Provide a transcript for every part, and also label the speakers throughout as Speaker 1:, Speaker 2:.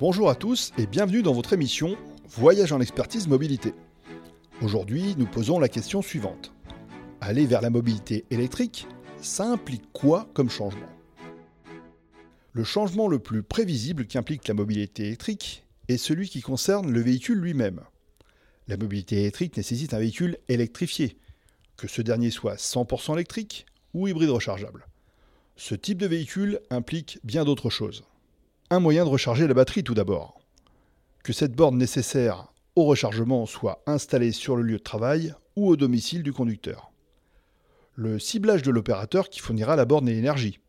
Speaker 1: Bonjour à tous et bienvenue dans votre émission Voyage en expertise mobilité. Aujourd'hui, nous posons la question suivante. Aller vers la mobilité électrique, ça implique quoi comme changement? Le changement le plus prévisible qui implique la mobilité électrique est celui qui concerne le véhicule lui-même. La mobilité électrique nécessite un véhicule électrifié, que ce dernier soit 100% électrique ou hybride rechargeable. Ce type de véhicule implique bien d'autres choses. Un moyen de recharger la batterie tout d'abord. Que cette borne nécessaire au rechargement soit installée sur le lieu de travail ou au domicile du conducteur. Le ciblage de l'opérateur qui fournira la borne et l'énergie.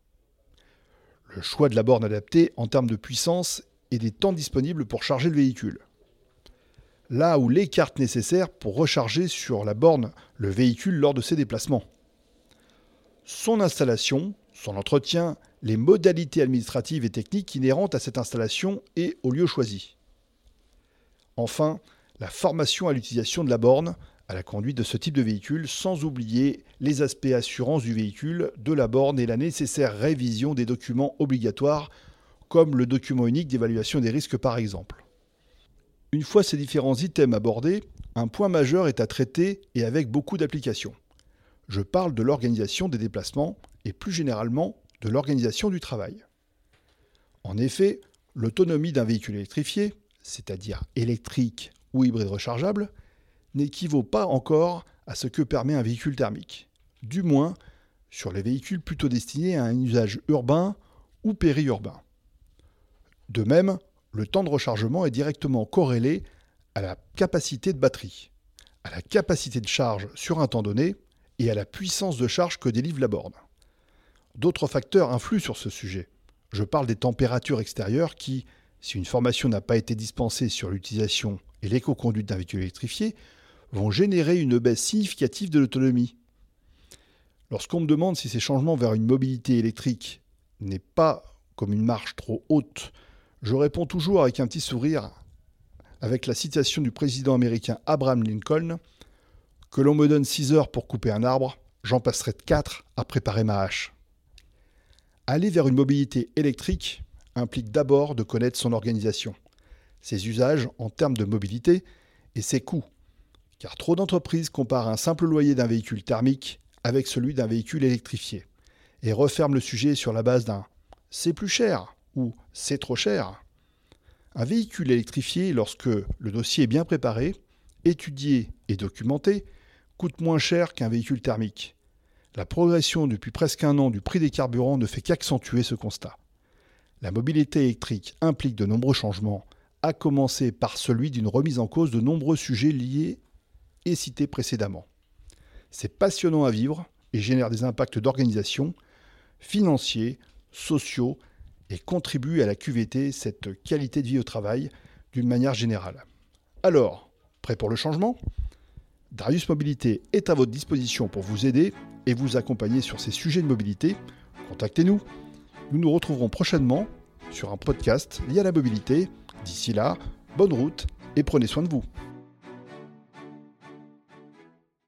Speaker 1: Le choix de la borne adaptée en termes de puissance et des temps disponibles pour charger le véhicule. Là où les cartes nécessaires pour recharger sur la borne le véhicule lors de ses déplacements. Son installation, son entretien les modalités administratives et techniques inhérentes à cette installation et au lieu choisi. Enfin, la formation à l'utilisation de la borne, à la conduite de ce type de véhicule, sans oublier les aspects assurance du véhicule, de la borne et la nécessaire révision des documents obligatoires, comme le document unique d'évaluation des risques par exemple. Une fois ces différents items abordés, un point majeur est à traiter et avec beaucoup d'applications. Je parle de l'organisation des déplacements et plus généralement de l'organisation du travail. En effet, l'autonomie d'un véhicule électrifié, c'est-à-dire électrique ou hybride rechargeable, n'équivaut pas encore à ce que permet un véhicule thermique, du moins sur les véhicules plutôt destinés à un usage urbain ou périurbain. De même, le temps de rechargement est directement corrélé à la capacité de batterie, à la capacité de charge sur un temps donné et à la puissance de charge que délivre la borne. D'autres facteurs influent sur ce sujet. Je parle des températures extérieures qui, si une formation n'a pas été dispensée sur l'utilisation et l'éco-conduite d'un véhicule électrifié, vont générer une baisse significative de l'autonomie. Lorsqu'on me demande si ces changements vers une mobilité électrique n'est pas comme une marche trop haute, je réponds toujours avec un petit sourire, avec la citation du président américain Abraham Lincoln Que l'on me donne 6 heures pour couper un arbre, j'en passerai 4 à préparer ma hache. Aller vers une mobilité électrique implique d'abord de connaître son organisation, ses usages en termes de mobilité et ses coûts. Car trop d'entreprises comparent un simple loyer d'un véhicule thermique avec celui d'un véhicule électrifié et referment le sujet sur la base d'un c'est plus cher ou c'est trop cher. Un véhicule électrifié, lorsque le dossier est bien préparé, étudié et documenté, coûte moins cher qu'un véhicule thermique. La progression depuis presque un an du prix des carburants ne fait qu'accentuer ce constat. La mobilité électrique implique de nombreux changements, à commencer par celui d'une remise en cause de nombreux sujets liés et cités précédemment. C'est passionnant à vivre et génère des impacts d'organisation, financiers, sociaux et contribue à la QVT, cette qualité de vie au travail, d'une manière générale. Alors, prêt pour le changement? Darius Mobilité est à votre disposition pour vous aider et vous accompagner sur ces sujets de mobilité. Contactez-nous. Nous nous retrouverons prochainement sur un podcast lié à la mobilité. D'ici là, bonne route et prenez soin de vous.